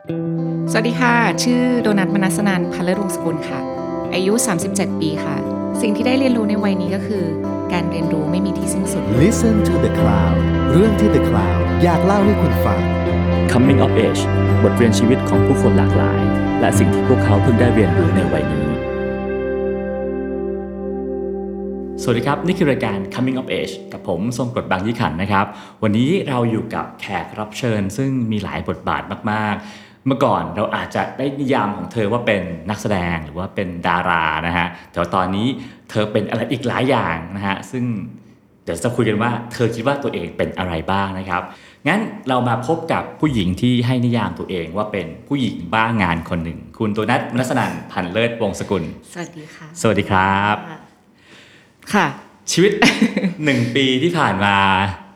สวัสดีค่ะ ชื่อโดนัทมนัสนันพัลเลรุงสกุลค่ะ อายุ 37 ปีค่ะ สิ่งที่ได้เรียนรู้ในวัยนี้ก็คือ การเรียนรู้ไม่มีที่สิ้นสุด Listen to the Cloud เรื่องที่ The Cloud อยากเล่าให้คุณฟัง Coming of Age บทเรียนชีวิตของผู้คนหลากหลาย และสิ่งที่พวกเขาเพิ่งได้เรียนรู้ในวัยนี้ สวัสดีครับ นี่คือรายการ Coming of Age กับผมทรงกรดบางยี่ขันนะครับ วันนี้เราอยู่กับแขกรับเชิญ ซึ่งมีหลายบทบาทมากๆ เมื่อก่อนเราอาจจะได้นิยามของเธอว่าเป็นนักแสดงหรือว่าเป็นดารานะฮะแต่ว่าตอนนี้เธอเป็นอะไรอีกหลายอย่างนะฮะซึ่งเดี๋ยวจะคุยกันว่าเธอคิดว่าตัวเองเป็นอะไรบ้างนะครับ งั้นเรามาพบกับผู้หญิงที่ให้นิยามตัวเองว่าเป็นผู้หญิงบ้างานคนหนึ่ง คุณตัวนัทมนัสนันพันเลิศวงศ์สกุล สวัสดีค่ะ สวัสดีครับ ค่ะ ชีวิตหนึ่งปีที่ผ่านมา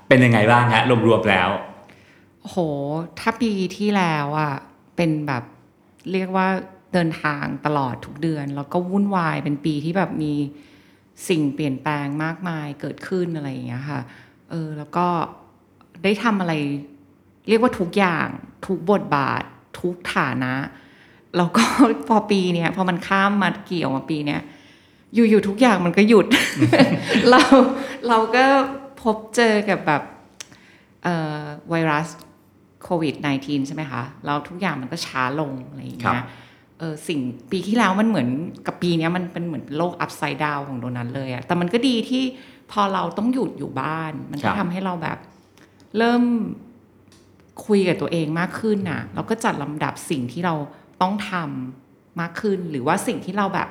เป็นยังไงบ้างฮะรวมๆแล้วโหถ้าปีที่แล้วอะ เป็นแบบเรียกว่าเดินทางตลอดทุกเดือน แล้วก็วุ่นวายเป็นปีที่แบบมีสิ่งเปลี่ยนแปลงมากมายเกิดขึ้นอะไรอย่างเงี้ยค่ะเออแล้วก็ได้ทำอะไร เรียกว่าทุกอย่างทุกบทบาท ทุกฐานะแล้วก็พอปีเนี้ยพอมันข้ามมาเกี่ยวมาปีเนี้ยอยู่ๆทุกอย่างมันก็หยุด เราเราก็พบเจอกับแบบเอ่อไวรัส โควิด -19 ใช่ไหมคะแล้วทุกอย่างมันก็ช้าลงอะไรอย่างครัเงี้ยบเออสิ่งปีที่แล้วมันเหมือนกับปีเนี้ยมันเป็นเหมือนโลกอัพไซด์ดาวของโดนัทเลยอะแต่มันก็ดีที่พอเราต้องหยุดอยู่บ้าน มันก็ทำให้เราแบบ เริ่มคุยกับตัวเองมากขึ้นน่ะแล้วก็จัดลำดับสิ่งที่เราต้องทำมากขึ้น หรือว่าสิ่งที่เราแบบ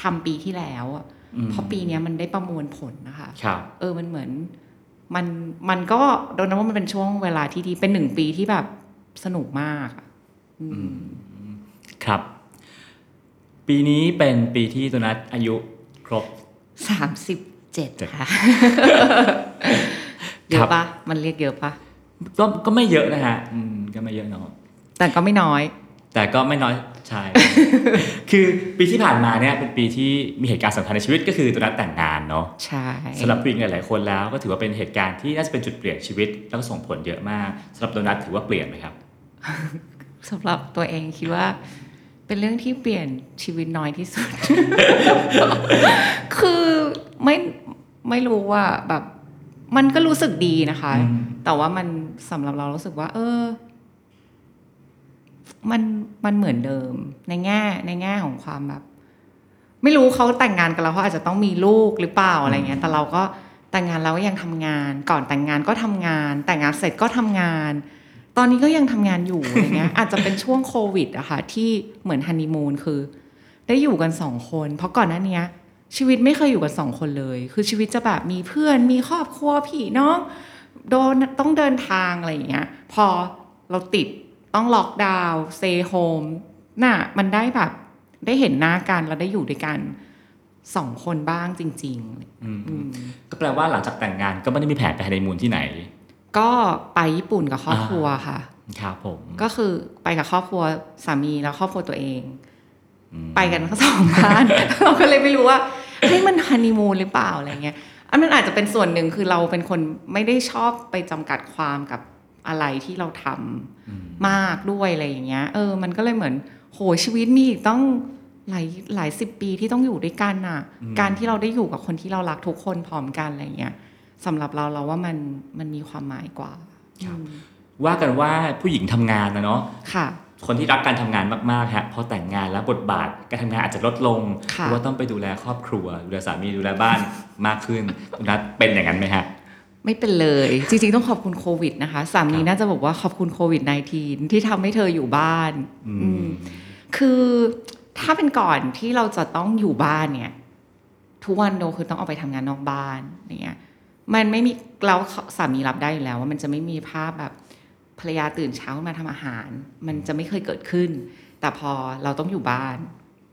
ทำปีที่แล้วอะเพราะปีเนี้ยมันได้ประมวลผลนะคะครับเออมันเหมือน มันมันก็โดนนะว่ามันเป็นช่วงเวลาที่ดีเป็นหนึ่งปีที่แบบสนุกมากอะครับ ปีนี้เป็นปีที่ตัวนัทอายุครบสามสิบเจ็ดเจ็ดค่ะเยครัอะบปะมันเรียกเยอะปะก็ก็ไม่เยอะนะฮะอืมก็ไม่เยอะเนาะแต่ก็ไม่น้อย แต่ก็ไม่น้อยใช่ คือปีที่ผ่านมาเนี่ยเป็นปีที่มีเหตุการณ์สำคัญในชีวิตก็คือตัวนัทแต่งงานเนาะใช่สำหรับผู้หญิงหลายๆคนแล้วก็ถือว่าเป็นเหตุการณ์ที่น่าจะเป็นจุดเปลี่ยนชีวิต แล้วก็ส่งผลเยอะมากสำหรับโดนัทถือว่าเปลี่ยนไหมครับสำหรับตัวเองคิดว่าเป็นเรื่องที่เปลี่ยนชีวิตน้อยที่สุด คือไม่ไม่รู้ว่าแบบ มันก็รู้สึกดีนะคะอืมแต่ว่ามันสำหรับเรารู้สึกว่า เออ มันมันเหมือนเดิมในแง่ในแง่ของความแบบ ไม่รู้เขาแต่งงานกันแล้วเขาอาจจะต้องมีลูกหรือเปล่าอะไรเงี้ย แต่เราก็แต่งงานเราก็ยังทำงาน ก่อนแต่งงานก็ทำงาน แต่งงานเสร็จก็ทำงาน ตอนนี้ก็ยังทำงานอยู่อะไรเงี้ย อาจจะเป็นช่วงโควิดอะค่ะที่เหมือนฮันนีมูนคือ ได้อยู่กันสองคน เพราะก่อนหน้าเนี้ยชีวิตไม่เคยอยู่กันสองคนเลย คือชีวิตจะแบบมีเพื่อนมีครอบครัวพี่น้องโดนต้องเดินทางอะไรอย่างเงี้ย พอเราติด ต้องล็อกดาวน์เซโฮมน่ะมันได้แบบได้เห็นหน้ากันแล้วได้อยู่ด้วยกันสองคนบ้างจริงอืมๆอืมก็แปลว่าหลังจากแต่งงานก็ไม่ได้มีแผนไปฮันนีมูนที่ไหน ก็ไปญี่ปุ่นกับครอบครัวค่ะครับผมก็คือไปกับครอบครัวสามีแล้วครอบครัวตัวเอง ไปกันทั้งสองบ้านเราก็เลยไม่รู้ว่าเฮ้ยมันฮันนีมูนหรือเปล่าอะไรเงี้ยอันนั้นอาจจะเป็นส่วนหนึ่งคือเราเป็นคนไม่ได้ชอบไปจำกัดความกับ อะไรที่เราทำมากด้วยอะไรอย่างเงี้ย เออ มันก็เลยเหมือน โหชีวิตมีอีกต้องหลายหลายสิบปีที่ต้องอยู่ด้วยกันน่ะ การที่เราได้อยู่กับคนที่เรารักทุกคนพร้อมกันอะไรเงี้ยสำหรับเราเราว่ามันมันมีความหมายกว่าว่ากันว่าผู้หญิงทำงานนะเนาะค่ะ คนที่รักการทำงานมากๆฮะพอแต่งงานแล้วบทบาทการทำงานอาจจะลดลงค่ะหรือว่าต้องไปดูแลครอบครัวดูแลสามีดูแลบ้านมากขึ้นคุณนัทเป็นอย่างนั้นไหมฮะ ไม่เป็นเลย จริงๆ ต้องขอบคุณโควิดนะคะสามีน่าจะบอกว่าขอบคุณโควิด -19 ที่ทำให้เธออยู่บ้านอืมคือถ้าเป็นก่อนที่เราจะต้องอยู่บ้านเนี่ย ทุกวันโดคือต้องออกไปทำงานนอกบ้านอย่างเงี้ยมันไม่มีเราสามีรับได้อยู่แล้ว ว่ามันจะไม่มีภาพแบบภรรยาตื่นเช้ามาทำอาหาร มันจะไม่เคยเกิดขึ้น แต่พอเราต้องอยู่บ้าน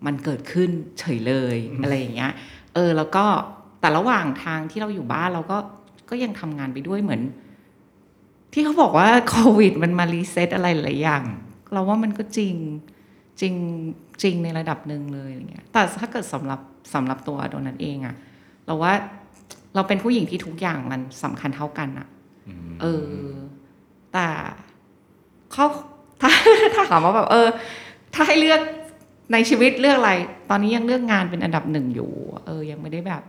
มันเกิดขึ้นเฉยเลยอะไรอย่างเงี้ยเออแล้วก็แต่ระหว่างทางที่เราอยู่บ้านเราก็ ก็ยังทำงานไปด้วยเหมือน ที่เขาบอกว่าโควิด มันมา reset อะไรหลายอย่าง เราว่ามันก็จริงจริงจริงในระดับหนึ่งเลยอะไรเงี้ยแต่ถ้าเกิดสำหรับสำหรับตัวโดนัทเองอะเราว่าเราเป็นผู้หญิงที่ทุกอย่างมันสำคัญเท่ากันอะเออ แต่เขาถ้าถ้าถามว่าแบบ เออ ถ้าให้เลือกในชีวิตเลือกอะไร ตอนนี้ยังเลือกงานเป็นอันดับหนึ่งอยู่ เออ ยังไม่ได้แบบ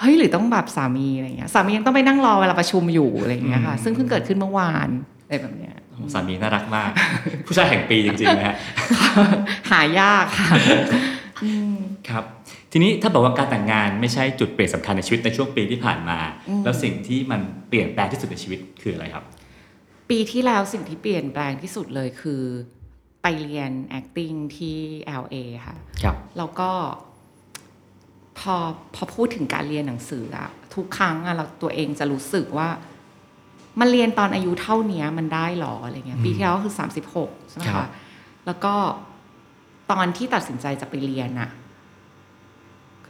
เฮ้ยหรือต้องแบบสามีอะไรเงี้ยสามียังต้องไปนั่งรอเวลาประชุมอยู่อะไรเงี้ยค่ะ ซึ่งเพิ่งเกิดขึ้นเมื่อวานอะไรแบบเนี้ยสามีน่ารักมาก ผู้ชายแห่งปีจริงๆนะฮะหายากค่ะครับ ทีนี้ถ้าบอกว่าการแต่งงานไม่ใช่จุดเปลี่ยนสำคัญในชีวิตในช่วงปีที่ผ่านมา แล้วสิ่งที่มันเปลี่ยนแปลงที่สุดในชีวิตคืออะไรครับ ปีที่แล้วสิ่งที่เปลี่ยนแปลงที่สุดเลยคือ ไปเรียน acting ที่ LA ค่ะครับแล้วก็ พอพอพูดถึงการเรียนหนังสืออะทุกครั้งอะเราตัวเองจะรู้สึกว่า มันเรียนตอนอายุเท่าเนี้ยมันได้หรออะไรเงี้ย ปีที่แล้วก็คือสามสิบหกใช่ไหมครัคะบแล้วก็ตอนที่ตัดสินใจจะไปเรียนอะ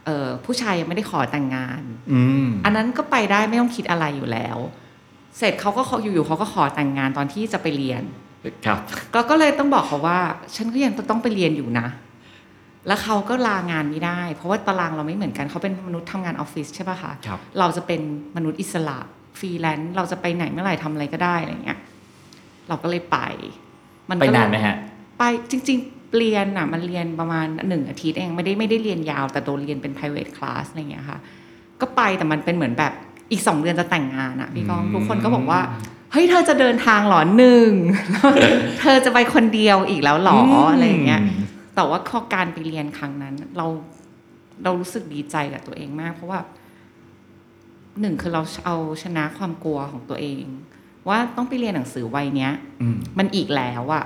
เออผู้ชายยังไม่ได้ขอแต่งงานอืมอันนั้นก็ไปได้ไม่ต้องคิดอะไรอยู่แล้ว เสร็จเขาก็เขาอยู่ๆเขาก็ขอแต่งงานตอนที่จะไปเรียน ครับ ก็ก็เลยต้องบอกเขาว่า ฉันก็ยังต้องไปเรียนอยู่นะ แล้วเขาก็ลางานไม่ได้ เพราะว่าตารางเราไม่เหมือนกันเขาเป็นมนุษย์ทำงานออฟฟิศใช่ป่ะคะครับเราจะเป็นมนุษย์อิสระฟรีแลนซ์เราจะไปไหนเมื่อไหร่ทำอะไรก็ได้อะไรเงี้ยเราก็เลยไป มัไปก็นานไหมฮะ ไปจริง ๆ เรียนอะ มันเรียนประมาณหนึ่งอาทิตย์เองไม่ได้ไม่ได้เรียนยาว แต่โดนเรียนเป็น private class อะไรเงี้ยค่ะ ก็ไปแต่มันเป็นเหมือนแบบอีกสองเดือนจะแต่งงานอะพี่กองทุกคนก็บอกว่าเฮ้ยเธอจะเดินทางเหรอหนึ่งเธอจะไปคนเดียวอีกแล้วเหรออะไรอย่างเงี้ย แต่ว่าข้อการไปเรียนครั้งนั้น เราเรารู้สึกดีใจกับตัวเองมาก เพราะว่าหนึ่งคือเราเอาชนะความกลัวของตัวเอง ว่าต้องไปเรียนหนังสือวัยเนี้ยอืมมันอีกแล้วอะ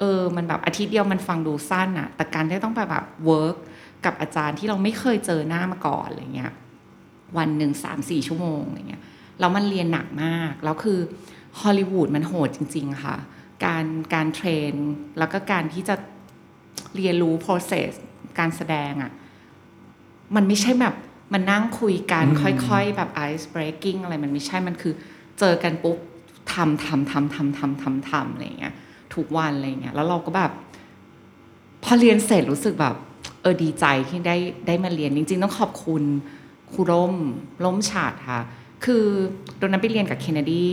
เออ มันแบบอาทิตย์เดียวมันฟังดูสั้นอะแต่การที่ต้องไปแบบ work กับอาจารย์ที่เราไม่เคยเจอหน้ามาก่อนอะไรเงี้ยวันหนึ่งสามสี่ชั่วโมงอะไรเงี้ยแล้วมันเรียนหนักมาก แล้วคือฮอลลีวูดมันโหดจริง ๆ ค่ะ การการ train แล้วก็การที่จะ เรียนรู้ process การแสดงอะมันไม่ใช่แบบมันนั่งคุยกันอืมค่อยๆ แบบ ice breaking อะไรมันไม่ใช่มันคือ เจอกันปุ๊บทำทำทำทำทำทำทำอะไรอย่างเงี้ยทุกวันอะไรอย่างเงี้ยแล้วเราก็แบบ พอเรียนเสร็จรู้สึกแบบเออดีใจที่ได้ได้มาเรียนจริง ๆ ต้องขอบคุณครูร่มร่มฉาดค่ะ คือตอนนั้นไปเรียนกับเคนเนดี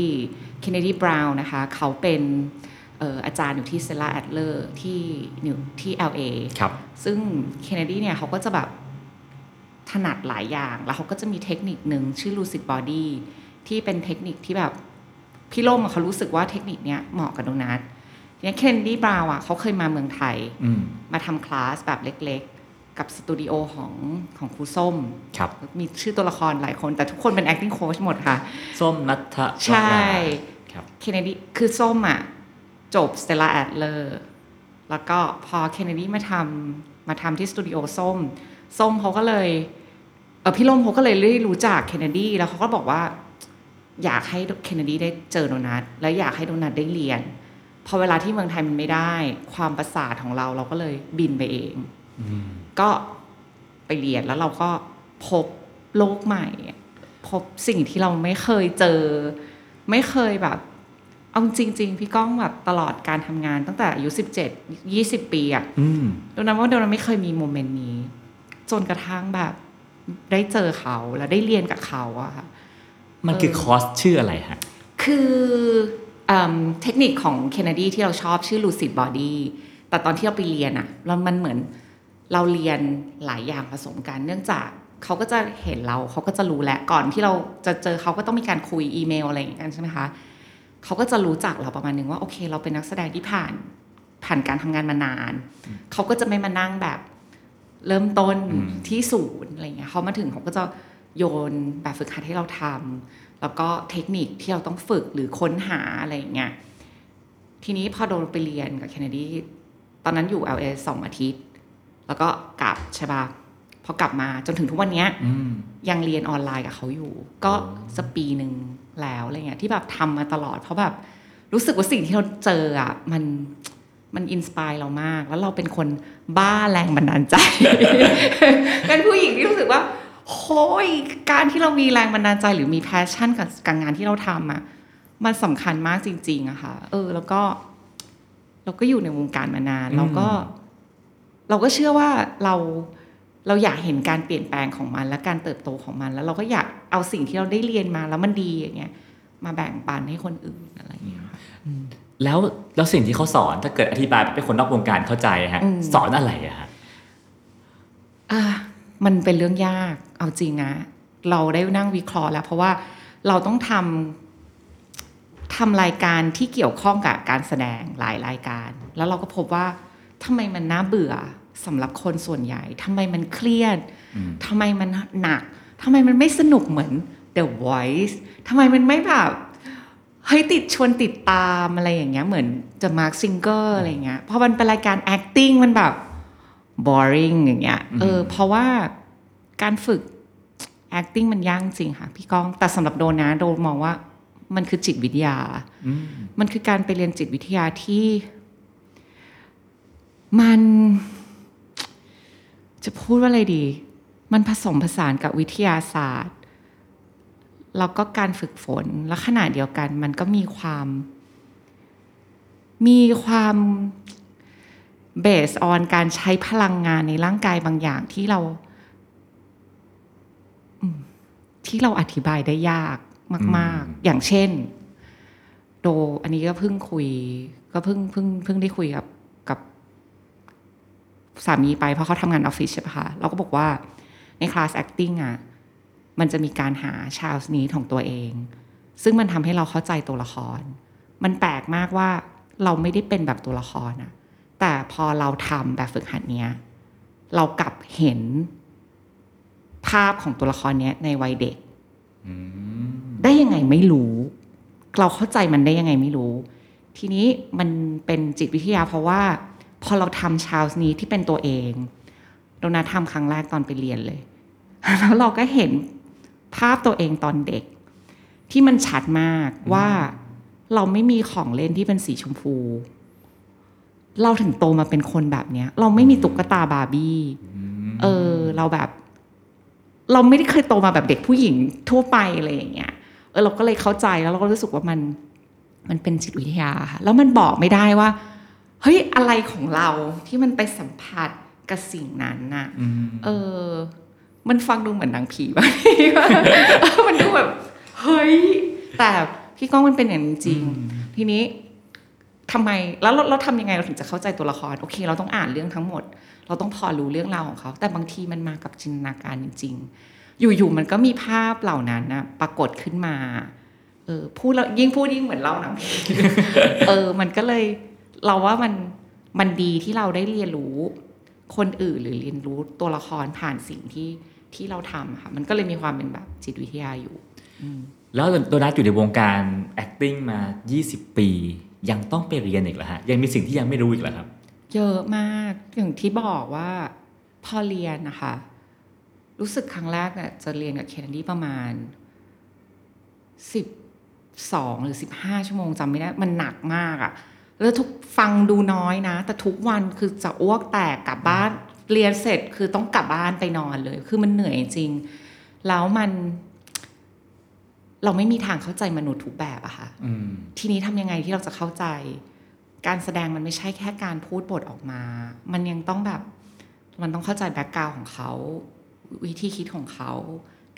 Kennedy Brown นะคะ เขาเป็นเอ่ออาจารย์อยู่ที่ Stella Adler ที่นิวที่ LA ครับซึ่ง Kennedy เนี่ยเขาก็จะแบบถนัดหลายอย่าง แล้วเขาก็จะมีเทคนิคหนึ่งชื่อ lucid body ที่เป็นเทคนิคที่แบบ พี่ร่มอะเขารู้สึกว่าเทคนิคเนี้ยเหมาะกับโดนัทเนี่ย Kennedy Brown อะเขาเคยมาเมืองไทยอืมมาทำคลาสแบบเล็กๆ กับสตูดิโอของของครูร่มครับมีชื่อตัวละครหลายคน แต่ทุกคนเป็น acting coach หมดค่ะ ส้มนัทธใช่ครับเคนเนดีคือส้มอะ จบ Stella Adler แล้วก็พอเคนเนดีมาทำมาทำที่สตูดิโอส้ม ส้มเขาก็เลยเออพี่ล่มเขาก็เลยได้รู้จักเคนเนดีแล้วเขาก็บอกว่าอยากให้เคนเนดีได้เจอโดนัทแล้วอยากให้โดนัทได้เรียน พอเวลาที่เมืองไทยมันไม่ได้ ความประสาทของเราเราก็เลยบินไปเองก็ไปเรียนแล้วเราก็พบโลกใหม่ พบสิ่งที่เราไม่เคยเจอ ไม่เคยแบบ เอาจริง ๆ พี่ก้องแบบตลอดการทำงานตั้งแต่อายุสิบเจ็ดยี่สิบปีอะอืมดังนั้นว่าเดนไม่เคยมีโมเมนต์นี้ จนกระทั่งแบบได้เจอเขาแล้วได้เรียนกับเขาอะค่ะมันคือคอร์สชื่ออะไรฮะ คือเอิ่มเทคนิคของเคนเนดีที่เราชอบชื่อ lucid body แต่ตอนที่เราไปเรียนอะเรามันเหมือนเราเรียนหลายอย่างผสมกัน เนื่องจากเขาก็จะเห็นเราเขาก็จะรู้แหละก่อนที่เราจะเจอเขาก็ต้องมีการคุยอีเมลอะไรอย่างเงี้ยกันใช่ไหมคะ เขาก็จะรู้จักเราประมาณนึงว่าโอเค เราเป็นนักแสดงที่ผ่านผ่านการทำงานมานาน เขาก็จะไม่มานั่งแบบเริ่มต้นอืมที่ศูนย์อะไรเงี้ยเขามาถึงเขาก็จะโยนแบบฝึกหัดให้เราทำแล้วก็เทคนิคที่เราต้องฝึกหรือค้นหาอะไรอย่างเงี้ยทีนี้พอโดนัทไปเรียนกับ Kennedy ตอนนั้นอยู่ LA สองอาทิตย์ แล้วก็กลับใช่ปะพอกลับมาจนถึงทุกวันเนี้ยอืมยังเรียนออนไลน์กับเขาอยู่ ก็สักปีหนึ่ง แล้วอะไรเงี้ยที่แบบทำมาตลอด เพราะแบบรู้สึกว่าสิ่งที่เราเจออะมันมัน inspire เรามาก แล้วเราเป็นคนบ้าแรงบันดาลใจ เป็นผู้หญิงที่รู้สึกว่าโฮ้ยการที่เรามีแรงบันดาลใจหรือมี passion กับการงานที่เราทำอะมันสำคัญมากจริง ๆอะค่ะ เออ แล้วก็ เราก็อยู่ในวงการมานาน เราก็ เราก็เชื่อว่าเราเราอยากเห็นการเปลี่ยนแปลงของมัน และการเติบโตของมัน แล้วเราก็อยาก เอาสิ่งที่เราได้เรียนมาแล้วมันดีอย่างเงี้ยมาแบ่งปันให้คนอื่นอะไรอย่างเงี้ยค่ะแล้วแล้วสิ่งที่เขาสอนถ้าเกิดอธิบายเป็นคนนอกวงการเข้าใจฮะอืมสอนอะไรอะฮะอะมันเป็นเรื่องยากเอาจริงนะ เราได้นั่งวิเคราะห์แล้ว เพราะว่าเราต้องทำทำรายการที่เกี่ยวข้องกับการแสดงหลายรายการ แล้วเราก็พบว่าทำไมมันน่าเบื่อสำหรับคนส่วนใหญ่ทำไมมันเครียดทำไมมันหนัก ทำไมมันไม่สนุกเหมือน The Voice ทำไมมันไม่แบบเฮ้ยติดชวนติดตามอะไรอย่างเงี้ยเหมือน The Mark Singer อะไรอย่างเงี้ยเพราะมันเป็นรายการ acting มันแบบ boring อย่างเงี้ยเออเพราะว่าการฝึก acting มันยากจริงค่ะพี่ก้อง แต่สำหรับโดนนะโดนมองว่ามันคือจิตวิทยา มันคือการไปเรียนจิตวิทยาที่ มัน จะพูดว่าอะไรดี มันผสมผสานกับวิทยาศาสตร์ แล้วก็การฝึกฝน และขณะเดียวกัน มันก็มีความ มีความเบสออนการใช้พลังงานในร่างกายบางอย่างที่เราอืมที่เราอธิบายได้ยากมาก ๆ อย่างเช่น โดอันนี้ก็เพิ่งคุย ก็เพิ่งเพิ่งเพิ่งได้คุยกับกับสามีไปเพราะเขาทำงานออฟฟิศใช่ปะคะเราก็บอกว่า ในคลาส acting อะมันจะมีการหาชาวนี้ของตัวเอง ซึ่งมันทำให้เราเข้าใจตัวละคร มันแปลกมากว่าเราไม่ได้เป็นแบบตัวละครอะแต่พอเราทำแบบฝึกหัดเนี้ยเรากลับเห็นภาพของตัวละครเนี้ยในวัยเด็กได้ยังไงไม่รู้ เราเข้าใจมันได้ยังไงไม่รู้ ทีนี้มันเป็นจิตวิทยาเพราะว่า พอเราทำชาวนี้ที่เป็นตัวเองโดนัททำครั้งแรกตอนไปเรียนเลย แล้วเราก็เห็นภาพตัวเองตอนเด็ก ที่มันชัดมากว่าเราไม่มีของเล่นที่เป็นสีชมพู เราถึงโตมาเป็นคนแบบเนี้ย เราไม่มีตุ๊กตาบาร์บี้เออ เราแบบ เราไม่ได้เคยโตมาแบบเด็กผู้หญิงทั่วไปอะไรอย่างเงี้ยเออเราก็เลยเข้าใจแล้วเราก็รู้สึกว่ามัน มันเป็นจิตวิทยาค่ะแล้วมันบอกไม่ได้ว่าเฮ้ยอะไรของเราที่มันไปสัมผัสกับสิ่งนั้นน่ะ เออ มันฟังดูเหมือนหนังผีป่ะเออมันดูแบบเฮ้ยแต่พี่ก้องมันเป็นอย่างนั้นจริง ทีนี้ทำไมแล้วเราเราทำยังไงเราถึงจะเข้าใจตัวละครโอเค เราต้องอ่านเรื่องทั้งหมด เราต้องพอรู้เรื่องราวของเขา แต่บางทีมันมากับจินตนาการจริง ๆ อยู่ๆมันก็มีภาพเหล่านั้นนะปรากฏขึ้นมาเออพูดแล้วยิ่งพูดยิ่งเหมือนเล่าหนังผีเออ มันก็เลยเราว่ามันมันดีที่เราได้เรียนรู้คนอื่นหรือเรียนรู้ตัวละครผ่านสิ่งที่ ที่เราทำค่ะมันก็เลยมีความเป็นแบบจิตวิทยาอยู่แล้วโดนัทอยู่ในวงการ acting มา 20 ปี ยังต้องไปเรียนอีกเหรอฮะยังมีสิ่งที่ยังไม่รู้อีกเหรอครับ เยอะมากอย่างที่บอกว่าพอเรียนนะคะ รู้สึกครั้งแรกเนี่ยจะเรียนกับเคนเนดีประมาณสิบสองหรือสิบห้าชั่วโมงจำไม่ได้ มันหนักมากอะแล้วทุกฟังดูน้อยนะ แต่ทุกวันคือจะอ้วกแตกกลับบ้าน เรียนเสร็จคือต้องกลับบ้านไปนอนเลย คือมันเหนื่อยจริง แล้วมัน เราไม่มีทางเข้าใจมนุษย์ทุกแบบอะค่ะอืมทีนี้ทำยังไงที่เราจะเข้าใจ การแสดงมันไม่ใช่แค่การพูดบทออกมา มันยังต้องแบบ มันต้องเข้าใจแบ็กกราวของเขา วิธีคิดของเขา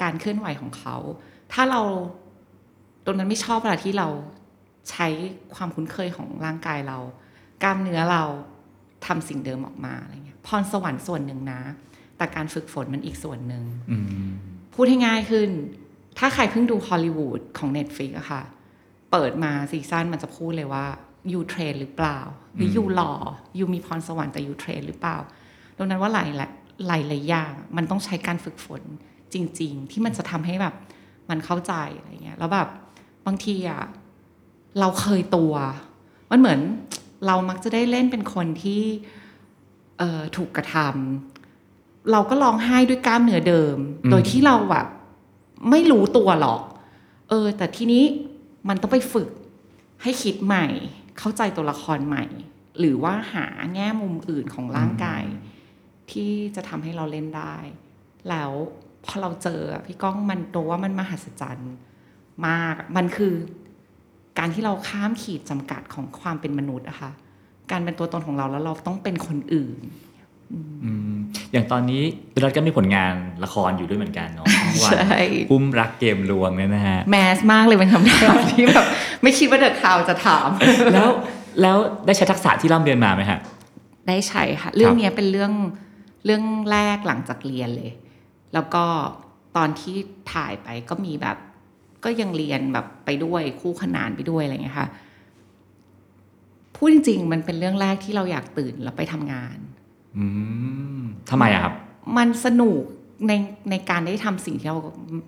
การเคลื่อนไหวของเขา ถ้าเราตรงนั้นไม่ชอบเวลาที่เราใช้ความคุ้นเคยของร่างกายเรา กล้ามเนื้อเรา ทำสิ่งเดิมออกมาอะไรเงี้ยพรสวรรค์ส่วนหนึ่งนะ แต่การฝึกฝนมันอีกส่วนหนึ่งอืมพูดให้ง่ายขึ้น ถ้าใครเพิ่งดูฮอลลีวูดของ Netflix อะค่ะ เปิดมาซีซั่นมันจะพูดเลยว่ายูเทรนหรือเปล่า หรือยูหล่อยูมีพรสวรรค์แต่ยูเทรนหรือเปล่าดังนั้นว่าหลายหลายหลายหลายอย่างมันต้องใช้การฝึกฝนจริง ๆ ที่มันจะทำให้แบบมันเข้าใจอะไรเงี้ยแล้วแบบบางทีอะเราเคยตัว มันเหมือน เรามักจะได้เล่นเป็นคนที่เอ่อถูกกระทำเราก็ร้องไห้ด้วยกล้ามเนื้อเดิมอืมโดยที่เราแบบไม่รู้ตัวหรอก เออ แต่ทีนี้มันต้องไปฝึกให้คิดใหม่ เข้าใจตัวละครใหม่ หรือว่าหาแง่มุมอื่นของร่างกาย ที่จะทำให้เราเล่นได้ แล้วพอเราเจออะพี่ก้องมันตัวว่ามันมหัศจรรย์มาก มันคือ การที่เราข้ามขีดจำกัดของความเป็นมนุษย์อะค่ะการเป็นตัวตนของเราแล้วเราต้องเป็นคนอื่นอืมอย่างตอนนี้โดนัทก็มีผลงานละครอยู่ด้วยเหมือนกันเนาะช่องวันใช่พุ่มรักเกมลวงเนี่ยนะฮะแมสมากเลยเป็นคำถามที่แบบไม่คิดว่าเดอะคาวจะถาม แล้วแล้วได้ใช้ทักษะที่ร่ำเรียนมาไหมฮะ ได้ใช้ค่ะ เรื่องเนี้ยเป็นเรื่องเรื่องแรกหลังจากเรียนเลย แล้วก็ตอนที่ถ่ายไปก็มีแบบ ก็ยังเรียนแบบไปด้วยคู่ขนานไปด้วยอะไรเงี้ยค่ะพูดจริงๆมันเป็นเรื่องแรกที่เราอยากตื่นแล้วไปทำงานอืมทำไมอะครับ มันสนุกในในการได้ทำสิ่งที่เรา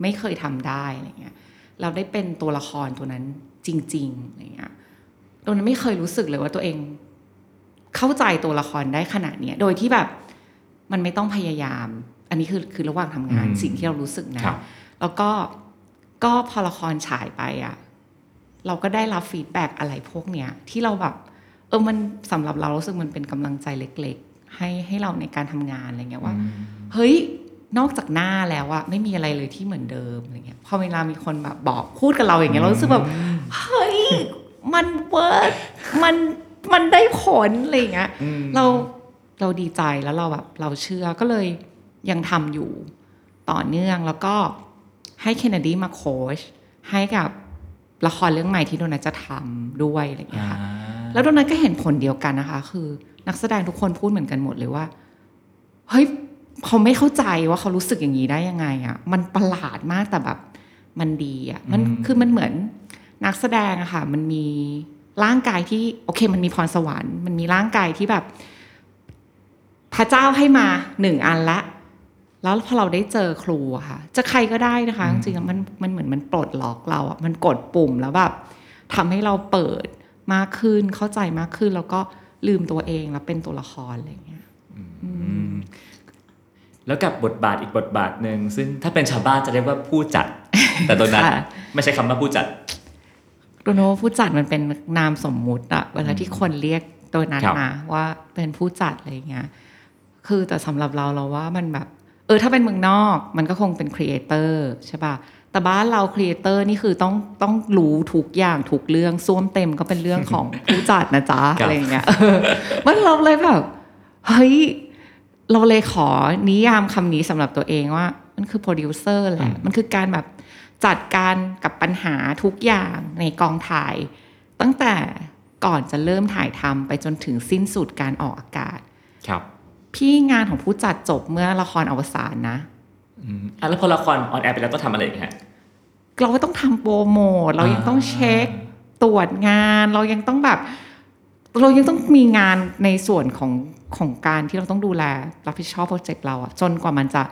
ไม่เคยทำได้อะไรเงี้ย เราได้เป็นตัวละครตัวนั้นจริงๆอะไรเงี้ยตรงนั้นไม่เคยรู้สึกเลยว่าตัวเอง เข้าใจตัวละครได้ขนาดเนี้ยโดยที่แบบมันไม่ต้องพยายาม อันนี้คือคือระหว่างทำงานอืมสิ่งที่เรารู้สึกนะครับแล้วก็ ก็พอละครฉายไปอะเราก็ได้รับฟีดแบ็กอะไรพวกเนี้ยที่เราแบบเออมันสำหรับเรารู้สึกมันเป็นกำลังใจเล็ก ๆ ให้ให้เราในการทำงานอะไรเงี้ยว่า เฮ้ยนอกจากหน้าแล้วอะไม่มีอะไรเลยที่เหมือนเดิมอะไรเงี้ยพอเวลามีคนแบบบอกพูดกับเราอย่างเงี้ยเรารู้สึกแบบเฮ้ยมัน work มันมันได้ผลอะไรเงี้ยเราเราดีใจแล้วเราแบบเราเชื่อก็เลยยังทำอยู่ต่อเนื่องแล้วก็ ให้ Kennedy มาโค้ชให้กับละครเรื่องใหม่ที่โดนัทจะทำด้วยอะไรเงี้ยค่ะแล้วตรงนั้นก็เห็นผลเดียวกันนะคะ คือนักแสดงทุกคนพูดเหมือนกันหมดเลยว่าเฮ้ยเขาไม่เข้าใจว่าเขารู้สึกอย่างนี้ได้ยังไงอะ่ะมันประหลาดมากแต่แบบมันดีอะ่ะมันคือมันเหมือนนักแสดงอะค่ะ มันมีร่างกายที่โอเค มันมีพรสวรรค์ มันมีร่างกายที่แบบ พระเจ้าให้มาหนึ่งอันละ แล้วพอเราได้เจอครูอะค่ะ จะใครก็ได้นะคะ จริงๆมันมันเหมือนมันปลดล็อกเราอะมันกดปุ่มแล้วแบบทำให้เราเปิดมากขึ้นเข้าใจมากขึ้น แล้วก็ลืมตัวเองแล้วเป็นตัวละครอะไรอย่างเงี้ยแล้วกับบทบาทอีกบทบาทหนึ่งซึ่งถ้าเป็นชาวบ้านจะเรียกว่าผู้จัด แต่ตัวนั้นค่ะไม่ใช่คำว่าผู้จัดโดโนผู้จัดมันเป็นนามสมมุติอะเวลาที่คนเรียกตัวนั้นครับมาว่าเป็นผู้จัดอะไรอย่างเงี้ยคือแต่สำหรับเราเราว่ามันแบบ เออถ้าเป็นเมืองนอกมันก็คงเป็น creator ใช่ป่ะแต่บ้านเรา creator นี่คือต้องต้องรู้ทุกอย่างทุกเรื่องส้วมเต็มก็เป็นเรื่องของผู้จัดนะจ๊ะครับอะไรอย่างเงี้ยเออมันเราเลยแบบเฮ้ยเราเลยขอนิยามคำนี้สำหรับตัวเองว่า มันคือโปรดิวเซอร์แหละมันคือการแบบจัดการกับปัญหาทุกอย่างในกองถ่าย ตั้งแต่ก่อนจะเริ่มถ่ายทำไปจนถึงสิ้นสุดการออกอากาศ ครับ พี่งานของผู้จัดจบเมื่อละครอวสานนะอืมอะแล้วพอละครออนแอร์ไปแล้วต้องทำอะไรอีกฮะเราก็ต้องทำโปรโมทเรายังต้องเช็คตรวจงาน เรายังต้องแบบ เรายังต้องมีงานในส่วนของของการที่เราต้องดูแลรับผิดชอบโปรเจกต์เราอะจนกว่ามันจะ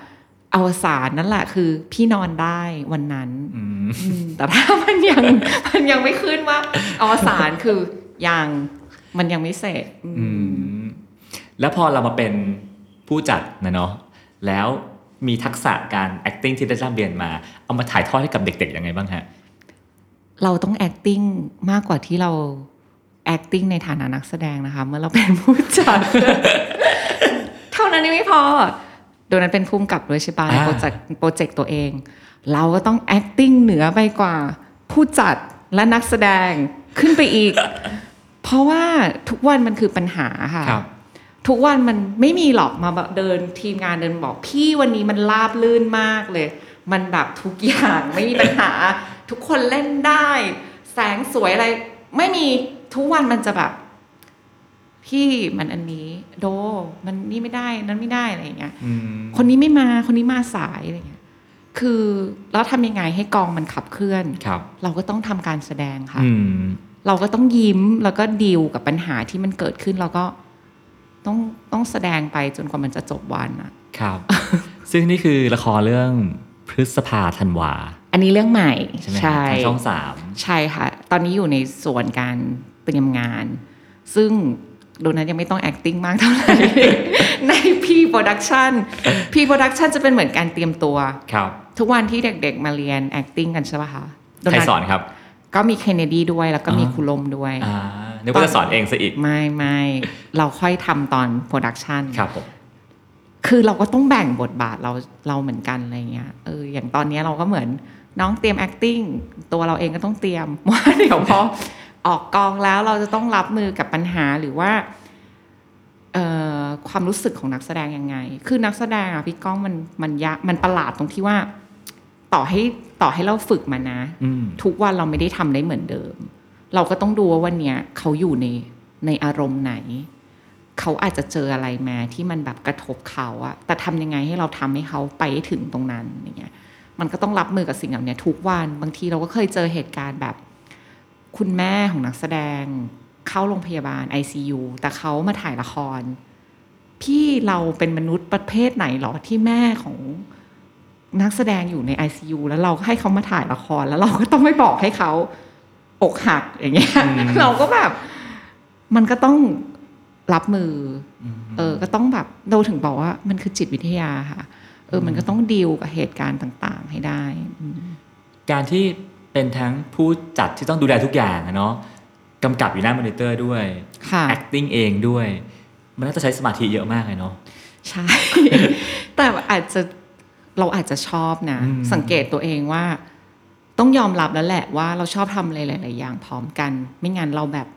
อวสานนั่นแหละคือพี่นอนได้วันนั้นอืมอืมแต่ถ้ามันยังมันยังไม่ขึ้นว่าอวสานคือยังมันยังไม่เสร็จอืมอืม แล้วพอเรามาเป็นผู้จัดนะเนาะแล้วมีทักษะการ acting ที่ได้ร่ำเรียนมา เอามาถ่ายทอดให้กับเด็กๆยังไงบ้างฮะ เราต้อง acting มากกว่าที่เรา acting ในฐานะนักแสดงนะคะ เมื่อเราเป็นผู้จัด เท่านั้นยังไม่พอ โดยนั้นเป็นภูมิกับด้วยใช่ปะในอ่าโปรเจกต์โปรเจกต์ตัวเอง เราก็ต้อง acting เหนือไปกว่า ผู้จัดและนักแสดงขึ้นไปอีก เพราะว่าทุกวันมันคือปัญหาค่ะครับ ทุกวันมันไม่มีหรอกมาแบบเดินทีมงานเดินบอกพี่วันนี้มันราบลื่นมากเลย มันแบบทุกอย่างไม่มีปัญหา ทุกคนเล่นได้ แสงสวยอะไร ไม่มีทุกวันมันจะแบบ พี่มันอันนี้ โด มันนี่ไม่ได้นั้นไม่ได้อะไรอย่างเงี้ยอืมคนนี้ไม่มาคนนี้มาสายอะไรเงี้ยคือแล้วทำยังไงให้กองมันขับเคลื่อนครับเราก็ต้องทำการแสดงค่ะอืมเราก็ต้องยิ้มแล้วก็ดีลกับปัญหาที่มันเกิดขึ้นแล้วก็ ต้องต้องแสดงไปจนกว่ามันจะจบวันอะครับ ซึ่งนี่คือละครเรื่องพฤษภาธันวา อันนี้เรื่องใหม่ใช่ไหมฮะทางช่องสามใช่ค่ะ ตอนนี้อยู่ในส่วนการเตรียมงาน ซึ่งโดนัทยังไม่ต้อง acting มากเท่าไหร่ ใน P production P production จะเป็นเหมือนการเตรียมตัวครับ ทุกวันที่เด็กๆมาเรียน acting กันใช่ป่ะคะโดใครนัทสอนครับ ก็มีเคนเนดีด้วยแล้วก็มีอ๋อครูลมด้วยอ่า นึกว่าจะสอนเองซะอีก ไม่ไม่เราค่อยทำตอน production ครับผมคือเราก็ต้องแบ่งบทบาทเราเราเหมือนกันอะไรเงี้ยเอออย่างตอนเนี้ยเราก็เหมือนน้องเตรียม acting ตัวเราเองก็ต้องเตรียมว่าเดี๋ยวพอออกกองแล้วเราจะต้องรับมือกับปัญหาหรือว่าเอ่อความรู้สึกของนักแสดงยังไง คือนักแสดงอะพี่ก้องมันมันยากมันประหลาดตรงที่ว่า ต่อให้ต่อให้เราฝึกมานะอืมทุกวันเราไม่ได้ทำได้เหมือนเดิม เราก็ต้องดูว่าวันเนี้ยเขาอยู่ในในอารมณ์ไหน เขาอาจจะเจออะไรมาที่มันแบบกระทบเขาอะแต่ทำยังไงให้เราทำให้เขาไปถึงตรงนั้นอย่างเงี้ยมันก็ต้องรับมือกับสิ่งเหล่านี้ทุกวัน บางทีเราก็เคยเจอเหตุการณ์แบบ คุณแม่ของนักแสดง เข้าโรงพยาบาล ICU แต่เขามาถ่ายละคร พี่เราเป็นมนุษย์ประเภทไหนหรอที่แม่ของนักแสดงอยู่ใน ICU แล้วเราให้เขามาถ่ายละคร แล้วเราก็ต้องไม่บอกให้เขา อกหักอย่างเงี้ยเราก็แบบ มันก็ต้องรับมืออเออ ก็ต้องแบบเราถึงบอกว่า มันคือจิตวิทยาค่ะ เออ มันก็ต้องดีลกับเหตุการณ์ต่าง ๆ ให้ได้อืมการที่เป็นทั้งผู้จัดที่ต้องดูแลทุกอย่างอะเนาะกำกับอยู่หน้ามอนิเตอร์ด้วยค่ะ acting เองด้วย มันน่าจะใช้สมาธิเยอะมากเลยเนาะใช่ แต่อาจจะเราอาจจะชอบนะอืมสังเกตตัวเองว่า ต้องยอมรับแล้วแหละว่าเราชอบทำอะไรหลาย ๆ อย่างพร้อมกัน ไม่งั้นเราแบบ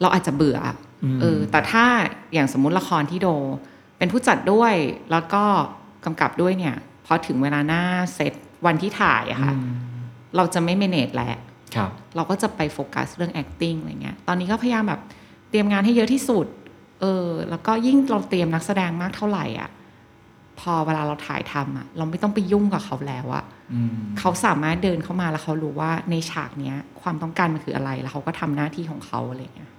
เราอาจจะเบื่ออเออ แต่ถ้าอย่างสมมุติละครที่โด เป็นผู้จัดด้วยแล้วก็กำกับด้วยเนี่ยพอถึงเวลาหน้าเซตวันที่ถ่ายอะค่ะ เราจะไม่เมเนจแหละครับเราก็จะไปโฟกัสเรื่อง acting อะไรเงี้ย ตอนนี้ก็พยายามแบบเตรียมงานให้เยอะที่สุด เออ แล้วก็ยิ่งเราเตรียมนักแสดงมากเท่าไหร่อะ พอเวลาเราถ่ายทำอะเราไม่ต้องไปยุ่งกับเขาแล้วอะอืมเขาสามารถเดินเข้ามาแล้วเขารู้ว่าในฉากเนี้ย ความต้องการมันคืออะไรแล้วเขาก็ทำหน้าที่ของเขาอะไรเงี้ย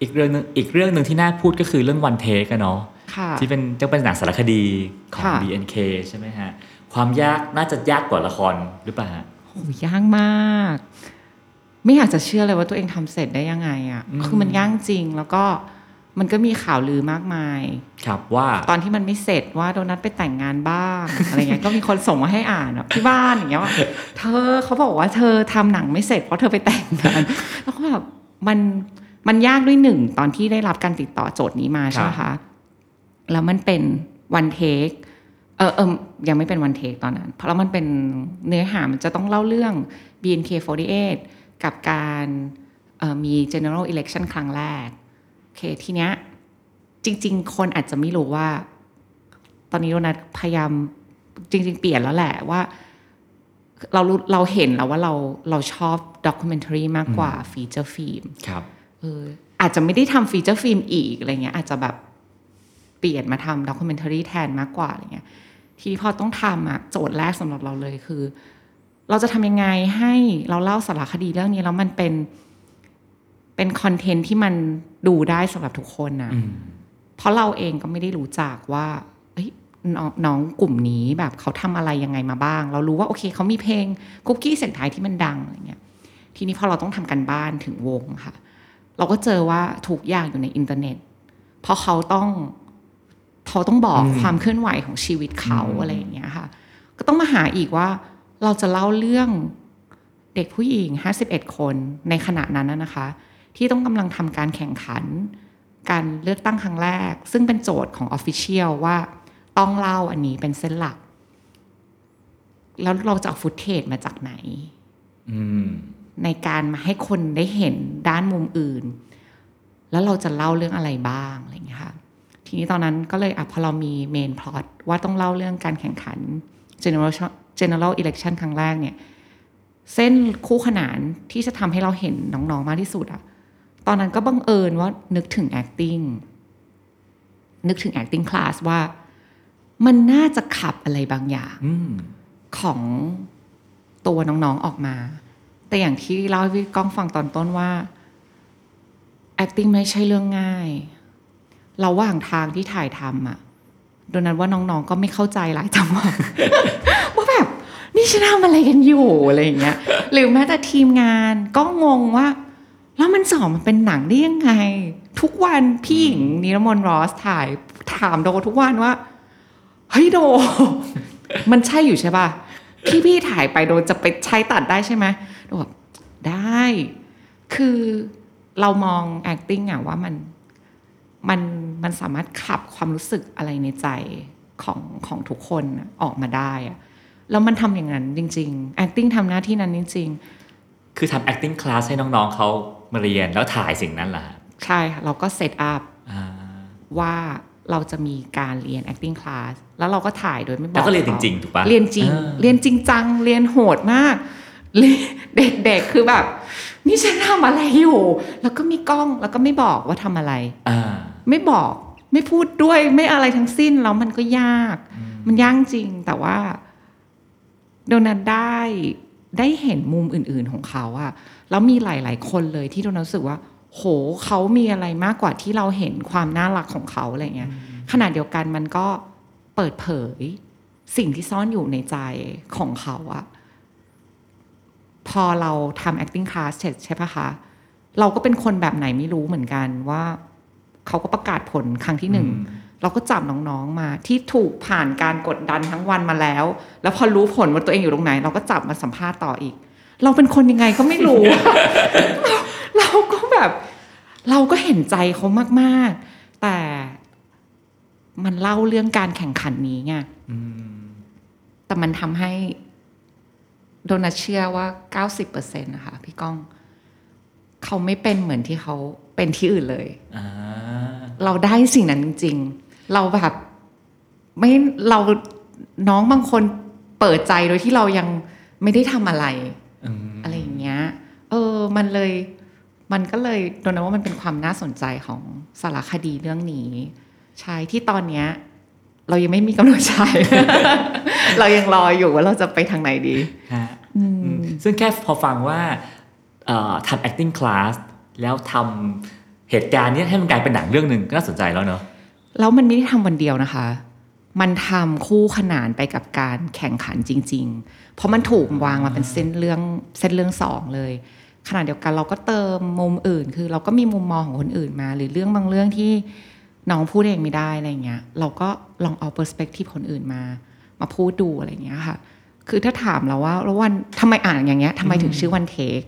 อีกเรื่องหนึงอีกเรื่องหนึ่งที่น่าพูดก็คือเรื่องวันเทกอะเนาะค่ะที่เป็นจะเป็นหนังสารคดีของค่ะ BNK ใช่ไหมฮะ ความยากน่าจะยากกว่าละครหรือเปล่าฮะโหยากมาก ไม่อยากจะเชื่อเลยว่าตัวเองทำเสร็จได้ยังไงอะคือมันยากจริงแล้วก็ มันก็มีข่าวลือมากมาย ครับว่าตอนที่มันไม่เสร็จว่าโดนัทไปแต่งงานบ้างอะไรเงี้ยก็มีคนส่งมาให้อ่านอะที่บ้านอย่างเงี้ยว่าเธอเขาบอกว่าเธอทำหนังไม่เสร็จเพราะเธอไปแต่งงานแล้วก็แบบมันมันยากด้วยหนึ่งตอนที่ได้รับการติดต่อโจทย์นี้มาใช่ไหมคะแล้วมันเป็นวันเทคเออเออยังไม่เป็นวันเทคตอนนั้น เพราะแล้วมันเป็นเนื้อหามันจะต้องเล่าเรื่อง BNK48 กับการเอ่อมี general election ครั้งแรกโอ คือทีเนี้ยจริง ๆ คนอาจจะไม่รู้ว่า ตอนนี้โดนัทพยายามจริง ๆ เปลี่ยนแล้วแหละว่า เรารู้เราเห็นแล้วว่าเราเราชอบ documentary มากกว่า feature film ครับเอออาจจะไม่ได้ทำ feature film อีกอะไรเงี้ย อาจจะแบบเปลี่ยนมาทำ documentary แทนมากกว่าอะไรเงี้ย ทีนี้พอต้องทำอะโจทย์แรกสำหรับเราเลยคือ เราจะทำยังไงให้เราเล่าสารคดีเรื่องนี้แล้วมันเป็น เป็นคอนเทนต์ที่มันดูได้สำหรับทุกคนนะอืมเพราะเราเองก็ไม่ได้รู้จักว่าเอ้ยน้องน้องกลุ่มนี้แบบเขาทำอะไรยังไงมาบ้าง เรารู้ว่าโอเคเขามีเพลงคุกกี้เสียงไทายที่มันดังอะไรเงี้ยทีนี้พอเราต้องทำกันบ้านถึงวงค่ะ เราก็เจอว่าทุกอย่างอยู่ในอินเทอร์เน็ต เพราะเขาต้องเขาต้องบอกความเคลื่อนไหวของชีวิตเขาอะไรอย่างเงี้ยค่ะ ก็ต้องมาหาอีกว่าเราจะเล่าเรื่องเด็กผู้หญิง 51 คนในขณะนั้นน่ะนะคะ ที่ต้องกำลังทำการแข่งขัน การเลือกตั้งครั้งแรก ซึ่งเป็นโจทย์ของ official ว่าต้องเล่าอันนี้เป็นเส้นหลัก แล้วเราจะเอา footage มาจากไหนอืมในการมาให้คนได้เห็นด้านมุมอื่น แล้วเราจะเล่าเรื่องอะไรบ้างอะไรอย่างเงี้ยค่ะทีนี้ตอนนั้นก็เลยอะพอเรามี main plot ว่าต้องเล่าเรื่องการแข่งขัน general general election ครั้งแรกเนี่ย เส้นคู่ขนานที่จะทำให้เราเห็นน้อง ๆ มากที่สุดอะ ตอนนั้นก็บังเอิญว่านึกถึง acting นึกถึง acting class ว่ามันน่าจะขับอะไรบางอย่างอืมของตัวน้องๆออกมา แต่อย่างที่เล่าให้พี่ก้องฟังตอนต้นว่า acting ไม่ใช่เรื่องง่าย เราว่างทางที่ถ่ายทำอะโดยนั้นว่าน้องๆ ก็ไม่เข้าใจหลายจังหวะว่าแบบนี่ฉันทำอะไรกันอยู่อะไรอย่างเงี้ย หรือแม้แต่ทีมงานก็งงว่า แล้วมันสองมันเป็นหนังได้ยังไง ทุกวันพี่หญิงนิรมนรอสถ่ายถามโดทุกวันว่า เฮ้ยโด มันใช่อยู่ใช่ป่ะที่พี่ถ่ายไปโดจะไปใช้ตัดได้ใช่ไหมโดแบบได้ คือเรามอง acting อะว่ามันมันมันสามารถขับความรู้สึกอะไรในใจของของทุกคนออกมาได้อะแล้วมันทำอย่างนั้นจริง ๆ acting ทำหน้าที่นั้นจริงคือทำ acting class ให้น้องๆเขา มาเรียนแล้วถ่ายสิ่งนั้นแหละฮะๆใช่ค่ะ เราก็เซตอัพอ่าว่าเราจะมีการเรียน acting class แล้วเราก็ถ่ายโดยไม่บอกแล้วก็เรียนจขาริงๆถูกปะเรียนจริงอ่าเรียนจริงจัง เรียนโหดมากเรียนเด็กๆคือแบบ นี่ฉันทำอะไรอยู่ แล้วก็มีกล้องแล้วก็ไม่บอกว่าทำอะไรอ่าไม่บอกไม่พูดด้วยไม่อะไรทั้งสิ้นแล้วมันก็ยาก มันยากจริงแต่ว่าโดนัทได้ได้เห็นมุมอื่น ๆของเขาอะ แล้วมีหลาย ๆ คนเลยที่โดนัทรู้สึกว่า โหเขามีอะไรมากกว่าที่เราเห็นความน่ารักของเขาอะไรเงี้ยขณะเดียวกันมันก็เปิดเผยสิ่งที่ซ่อนอยู่ในใจของเขาอะพอเราทำ acting class เสร็จใช่ปะคะ เราก็เป็นคนแบบไหนไม่รู้เหมือนกันว่า เขาก็ประกาศผลครั้งที่หนึ่ง เราก็จับน้องๆมาที่ถูกผ่านการกดดันทั้งวันมาแล้ว แล้วพอรู้ผลว่าตัวเองอยู่ตรงไหน เราก็จับมาสัมภาษณ์ต่ออีก เราเป็นคนยังไงก็ไม่รู้เราเราก็แบบ เราก็เห็นใจเขามากๆ แต่มันเล่าเรื่องการแข่งขันนี้ไงแต่มันทำให้โดนัทเชื่อว่าเก้าสิบเปอร์เซ็นต์นะคะพี่ก้อง เขาไม่เป็นเหมือนที่เขาเป็นที่อื่นเลยอ่าเราได้สิ่งนั้นจริงๆเราแบบไม่เราน้องบางคนเปิดใจโดยที่เรายังไม่ได้ทำอะไรอืมอะไร มันเลยมันก็เลยโดนว่ามันเป็นความน่าสนใจของสารคดีเรื่องนี้ใช่ที่ตอนเนี้ยเรายังไม่มีกำหนดฉายเรายังรออยู่ว่าเราจะไปทางไหนดีฮะอืมซึ่งแค่พอฟังว่าเอ่อทำ acting class แล้วทำเหตุการณ์เนี้ยให้มันกลายเป็นหนังเรื่องหนึ่งก็น่าสนใจแล้วเนอะแล้วมันไม่ได้ทำวันเดียวนะคะ มันทำคู่ขนานไปกับการแข่งขันจริง ๆ เพราะมันถูกวางมาเป็นเส้นเรื่องเส้นเรื่องสองเลย ขณะเดียวกันเราก็เติมมุมอื่น คือเราก็มีมุมมองของคนอื่นมา หรือเรื่องบางเรื่องที่น้องพูดเองไม่ได้อะไรเงี้ยเราก็ลองเอาเปอร์สเปกทีฟคนอื่นมา มาพูดดูอะไรเงี้ยค่ะ คือถ้าถามเราว่าแล้ววันทำไมอ่านอย่างเงี้ยทำไมถึงชื่อวันเทค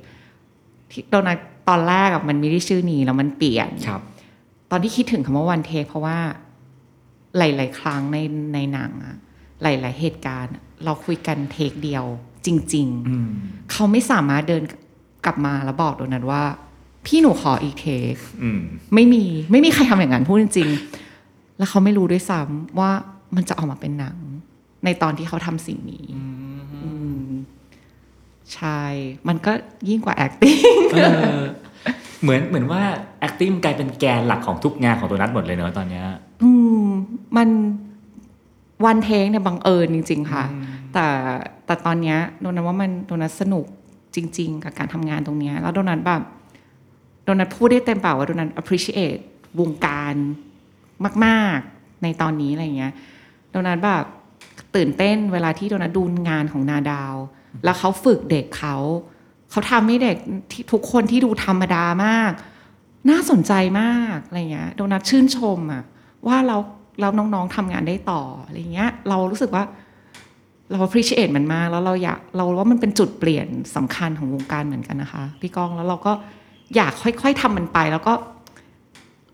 ที่โดนัทตอนแรกอะมันไม่ได้ชื่อนี้แล้วมันเปลี่ยนครับ ตอนที่คิดถึงคำว่าวันเทคเพราะว่า หลาย ๆ ครั้งในในหนังอะหลาย ๆ เหตุการณ์อะเราคุยกันเทคเดียวจริงอืมๆเขาไม่สามารถเดิน กลับมาแล้วบอกโดนัทว่า พี่หนูขออีกเทคอืมไม่มีไม่มีใครทำอย่างนั้นพูดจริงๆ แล้วเขาไม่รู้ด้วยซ้ำว่ามันจะออกมาเป็นหนัง ในตอนที่เขาทำสิ่งนี้อืมใช่ มันก็ยิ่งกว่า acting เออเหมือนเหมือนว่า acting กลายเป็นแกนหลักของทุกงานของตัวนัทหมดเลยเนอะตอนเนี้ย อืม มันวันเทคเนี่ยบังเอิญจริง ๆ ค่ะ แต่แต่ตอนเนี้ยโดนัทว่ามันโดนัทสนุก จริง ๆ กับการทำงานตรงนี้ แล้วโดนัทแบบโดนัทพูดได้เต็มปากว่าโดนัท appreciate วงการมาก ๆ ในตอนนี้อะไรเงี้ยโดนัทแบบตื่นเต้นเวลาที่โดนัทดูงานของนาดาว แล้วเขาฝึกเด็กเขา เขาทำให้เด็กที่ทุกคนที่ดูธรรมดามาก น่าสนใจมากอะไรเงี้ยโดนัทชื่นชมอะว่าเราเราน้องๆทำงานได้ต่ออะไรเงี้ย เรารู้สึกว่า เรา appreciate มันมาก แล้วเราอยากเราว่ามันเป็นจุดเปลี่ยนสำคัญของวงการเหมือนกันนะคะ พี่ก้องแล้วเราก็อยากค่อย ๆทำมันไป แล้วก็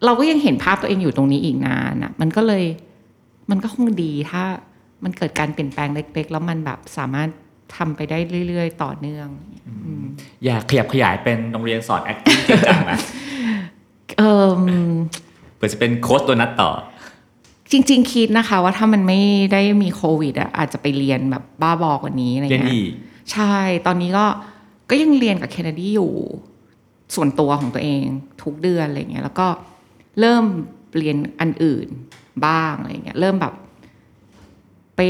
เราก็ยังเห็นภาพตัวเองอยู่ตรงนี้อีกนานอะมันก็เลยมันก็คงดีถ้ามันเกิดการเปลี่ยนแปลงเล็ก ๆ แล้วมันแบบสามารถทำไปได้เรื่อย ๆ ต่อเนื่องอืมอยากขยับขยายเป็นโรงเรียนสอน acting จริงจังนะเอ่มเพื่อจะเป็นโค้ชตัวนัทต่อ จริง ๆ คิดนะคะ ว่าถ้ามันไม่ได้มีโควิดอะอาจจะไปเรียนแบบบ้าบอกว่านี้อะไรเรียนเงี้อียกใช่ตอนนี้ก็ก็ยังเรียนกับเคนเนดีอยู่ส่วนตัวของตัวเองทุกเดือนอะไรเงี้ยแล้วก็เริ่มเรียนอันอื่นบ้างอะไรเงี้ยเริ่มแบบ ไป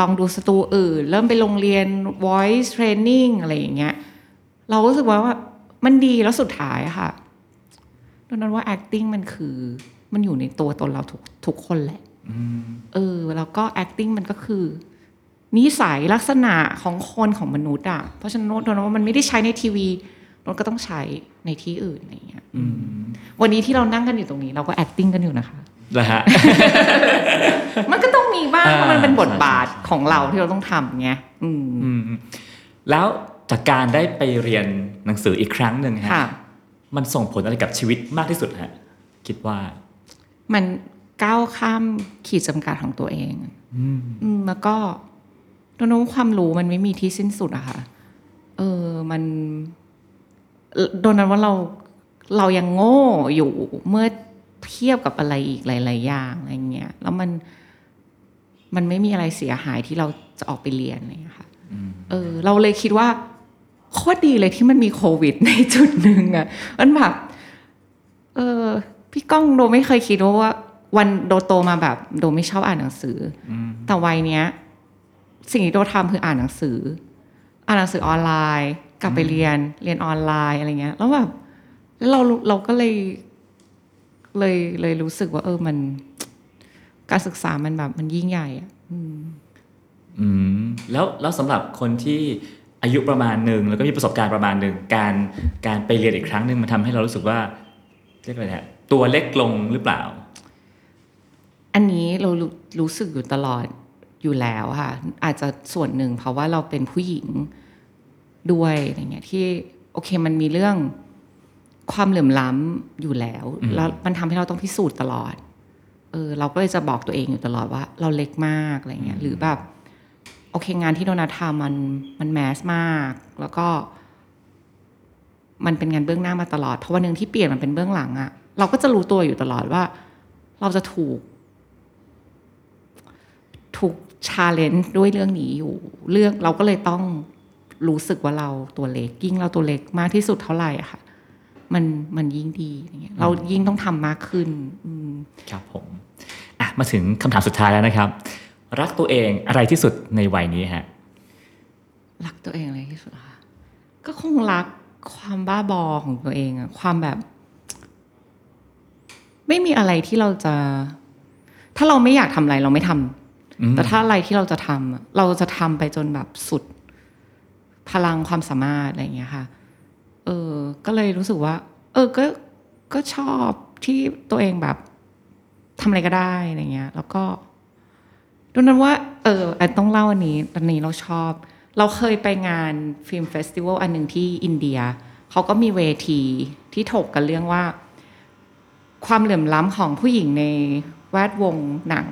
ลองดูสตูอื่น เริ่มไปโรงเรียน voice training อะไรอย่างเงี้ยเรารู้สึกว่าว่ามันดีแล้วสุดท้ายอะค่ะดังนั้นว่า acting มันคือ มันอยู่ในตัวตนเราทุกทุกคนแหละเออ แล้วก็ acting มันก็คือ นิสัยลักษณะของคนของมนุษย์อะ เพราะฉะนั้นโน้ตว่ามันไม่ได้ใช้ในทีวีโน้ตก็ต้องใช้ในที่อื่นอะไรอย่างเงี้ยวันนี้ที่เรานั่งกันอยู่ตรงนี้ เราก็ acting กันอยู่นะคะนะฮะมันก็ต้องมีบ้างอ่าเพราะมันเป็นบทบาทใช่ใช่ของเราที่เราต้องทำไงอืมอืมแล้วจากการได้ไปเรียนหนังสืออีกครั้งหนึ่งฮะค่ะมันส่งผลอะไรกับชีวิตมากที่สุดฮะคิดว่า มันก้าวข้ามขีดจำกัดของตัวเองอืมแล้วก็โดนว่าความรู้มันไม่มีที่สิ้นสุดอะค่ะ เออ มันโดนนั้นว่าเราเรายังโง่อยู่เมื่อเทียบกับอะไรอีกหลาย ๆ อย่างอะไรเงี้ย แล้วมันมันไม่มีอะไรเสียหายที่เราจะออกไปเรียนอะไรเงี้ยค่ะ เออ เราเลยคิดว่าโคตรดีเลยที่มันมีโควิดในจุดหนึ่งอะมันแบบเออ พี่ก้องโดไม่เคยคิดว่าวันโดโตมาแบบ โดไม่ชอบอ่านหนังสืออแต่วัยเนี้ย สิ่งที่โดทำคืออ่านหนังสือ อ่านหนังสือออนไลน์ กลับไปเรียนเรียนออนไลน์อะไรเงี้ย แล้วแบบแล้วเราเราก็เลย เลยเลยรู้สึกว่า เออมัน การศึกษามันแบบมันยิ่งใหญ่อะอืมแล้วแล้วสำหรับคนที่อายุประมาณหนึ่งแล้วก็มีประสบการณ์ประมาณหนึ่งการการไปเรียนอีกครั้งหนึ่งมันทำให้เรารู้สึกว่าเรียกอะไรเนี่ย ตัวเล็กลงหรือเปล่า อันนี้เรารู้รู้สึกอยู่ตลอดอยู่แล้วค่ะอาจจะส่วนหนึ่งเพราะว่าเราเป็นผู้หญิงด้วยอะไรเงี้ยที่โอเคมันมีเรื่องความเหลื่อมล้ำอยู่แล้ว แล้วมันทำให้เราต้องพิสูจน์ตลอด เออ เราก็เลยจะบอกตัวเองอยู่ตลอดว่า เราเล็กมากอะไรเงี้ย หรือแบบ โอเคงานที่โดนัททำมันมันแมสมาก แล้วก็ มันเป็นงานเบื้องหน้ามาตลอด เพราะวันหนึ่งที่เปลี่ยนมันเป็นเบื้องหลังอะ เราก็จะรู้ตัวอยู่ตลอดว่า เราจะถูก ถูก challenge ด้วยเรื่องนี้อยู่ เรื่องเราก็เลยต้องรู้สึกว่าเราตัวเล็กยิ่งเราตัวเล็กมากที่สุดเท่าไหร่อะค่ะ มันมันยิ่งดีอย่างเงี้ยเรายิ่งต้องทำมากขึ้นอืมครับผมอะมาถึงคำถามสุดท้ายแล้วนะครับ รักตัวเองอะไรที่สุดในวัยนี้ฮะรักตัวเองเลยที่สุดค่ะก็คงรักความบ้าบอของตัวเองอะความแบบ ไม่มีอะไรที่เราจะ ถ้าเราไม่อยากทำอะไรเราไม่ทำอืมแต่ถ้าอะไรที่เราจะทำอะเราจะทำไปจนแบบสุด พลังความสามารถอะไรอย่างเงี้ยค่ะ เออ ก็เลยรู้สึกว่า เออ ก็ก็ชอบที่ตัวเองแบบทำอะไรก็ได้อะไรเงี้ย แล้วก็ดูนั้นว่า เออแอนต้องเล่าอันนี้ตอนนี้เราชอบ เราเคยไปงาน film festival อันหนึ่งที่อินเดีย เขาก็มีเวทีที่ถกกันเรื่องว่า ความเหลื่อมล้ำของผู้หญิงในแวดวงหนัง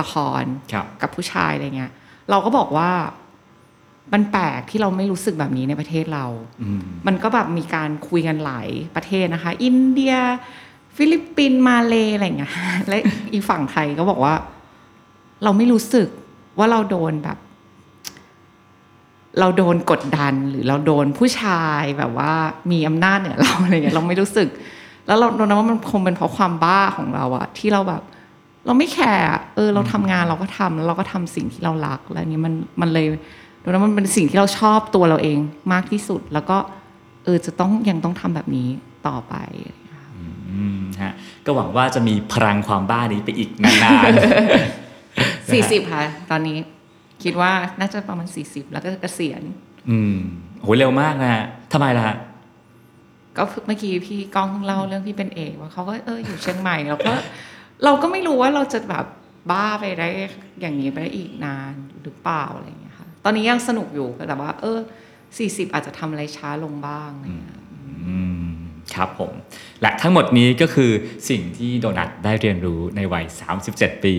ละครครับกับผู้ชายอะไรเงี้ย เราก็บอกว่ามันแปลกที่เราไม่รู้สึกแบบนี้ในประเทศเราอืมมันก็แบบมีการคุยกันหลายประเทศนะคะ อินเดีย ฟิลิปปินส์มาเลอะไรเงี้ย และอีกฝั่งไทยก็บอกว่า เราไม่รู้สึกว่าเราโดนแบบ เราโดนกดดันหรือเราโดนผู้ชายแบบว่ามีอำนาจเหนือเราอะไรเงี้ยเราไม่รู้สึก แล้วเราเราคิดว่ามันคงเป็นเพราะความบ้าของเราอะที่เราแบบ เราไม่แคร์อะเออ เราทำงานเราก็ทำแล้วเราก็ทำสิ่งที่เรารักแล้วอันนี้มันมันเลยดูแล้วมันเป็นสิ่งที่เราชอบตัวเราเองมากที่สุด แล้วก็เออจะต้องยังต้องทำแบบนี้ต่อไปอืมฮะก็หวังว่าจะมีพลังความบ้านี้ไปอีกนานสี่สิบค่ะตอนนี้คิดว่าน่าจะประมาณสี่สิบแล้วก็เกษียณๆอืมโหเร็วมากนะฮะทำไมล่ะฮะ ก็เมื่อกี้พี่ก้องเพิ่งเล่าเรื่องพี่เป็นเอกว่าเขาก็เอออยู่เชียงใหม่แล้วก็เราก็ไม่รู้ว่าเราจะแบบบ้าไปได้อย่างนี้ไปได้อีกนานหรือเปล่าอะไรอย่างเงี้ยค่ะตอนนี้ยังสนุกอยู่แต่ว่า เออสี่สิบอาจจะทำอะไรช้าลงบ้างอะไรอย่างเงี้ยอืมครับผม และทั้งหมดนี้ก็คือสิ่งที่โดนัทได้เรียนรู้ในวัย 37 ปี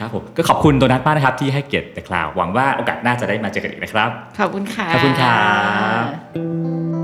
ครับผมก็ขอบคุณโดนัทมากนะครับ ที่ให้เกียรติแต่คลาวหวังว่าโอกาสหน้าจะได้มาเจอกันอีกนะครับ ขอบคุณค่ะ ขอบคุณครับ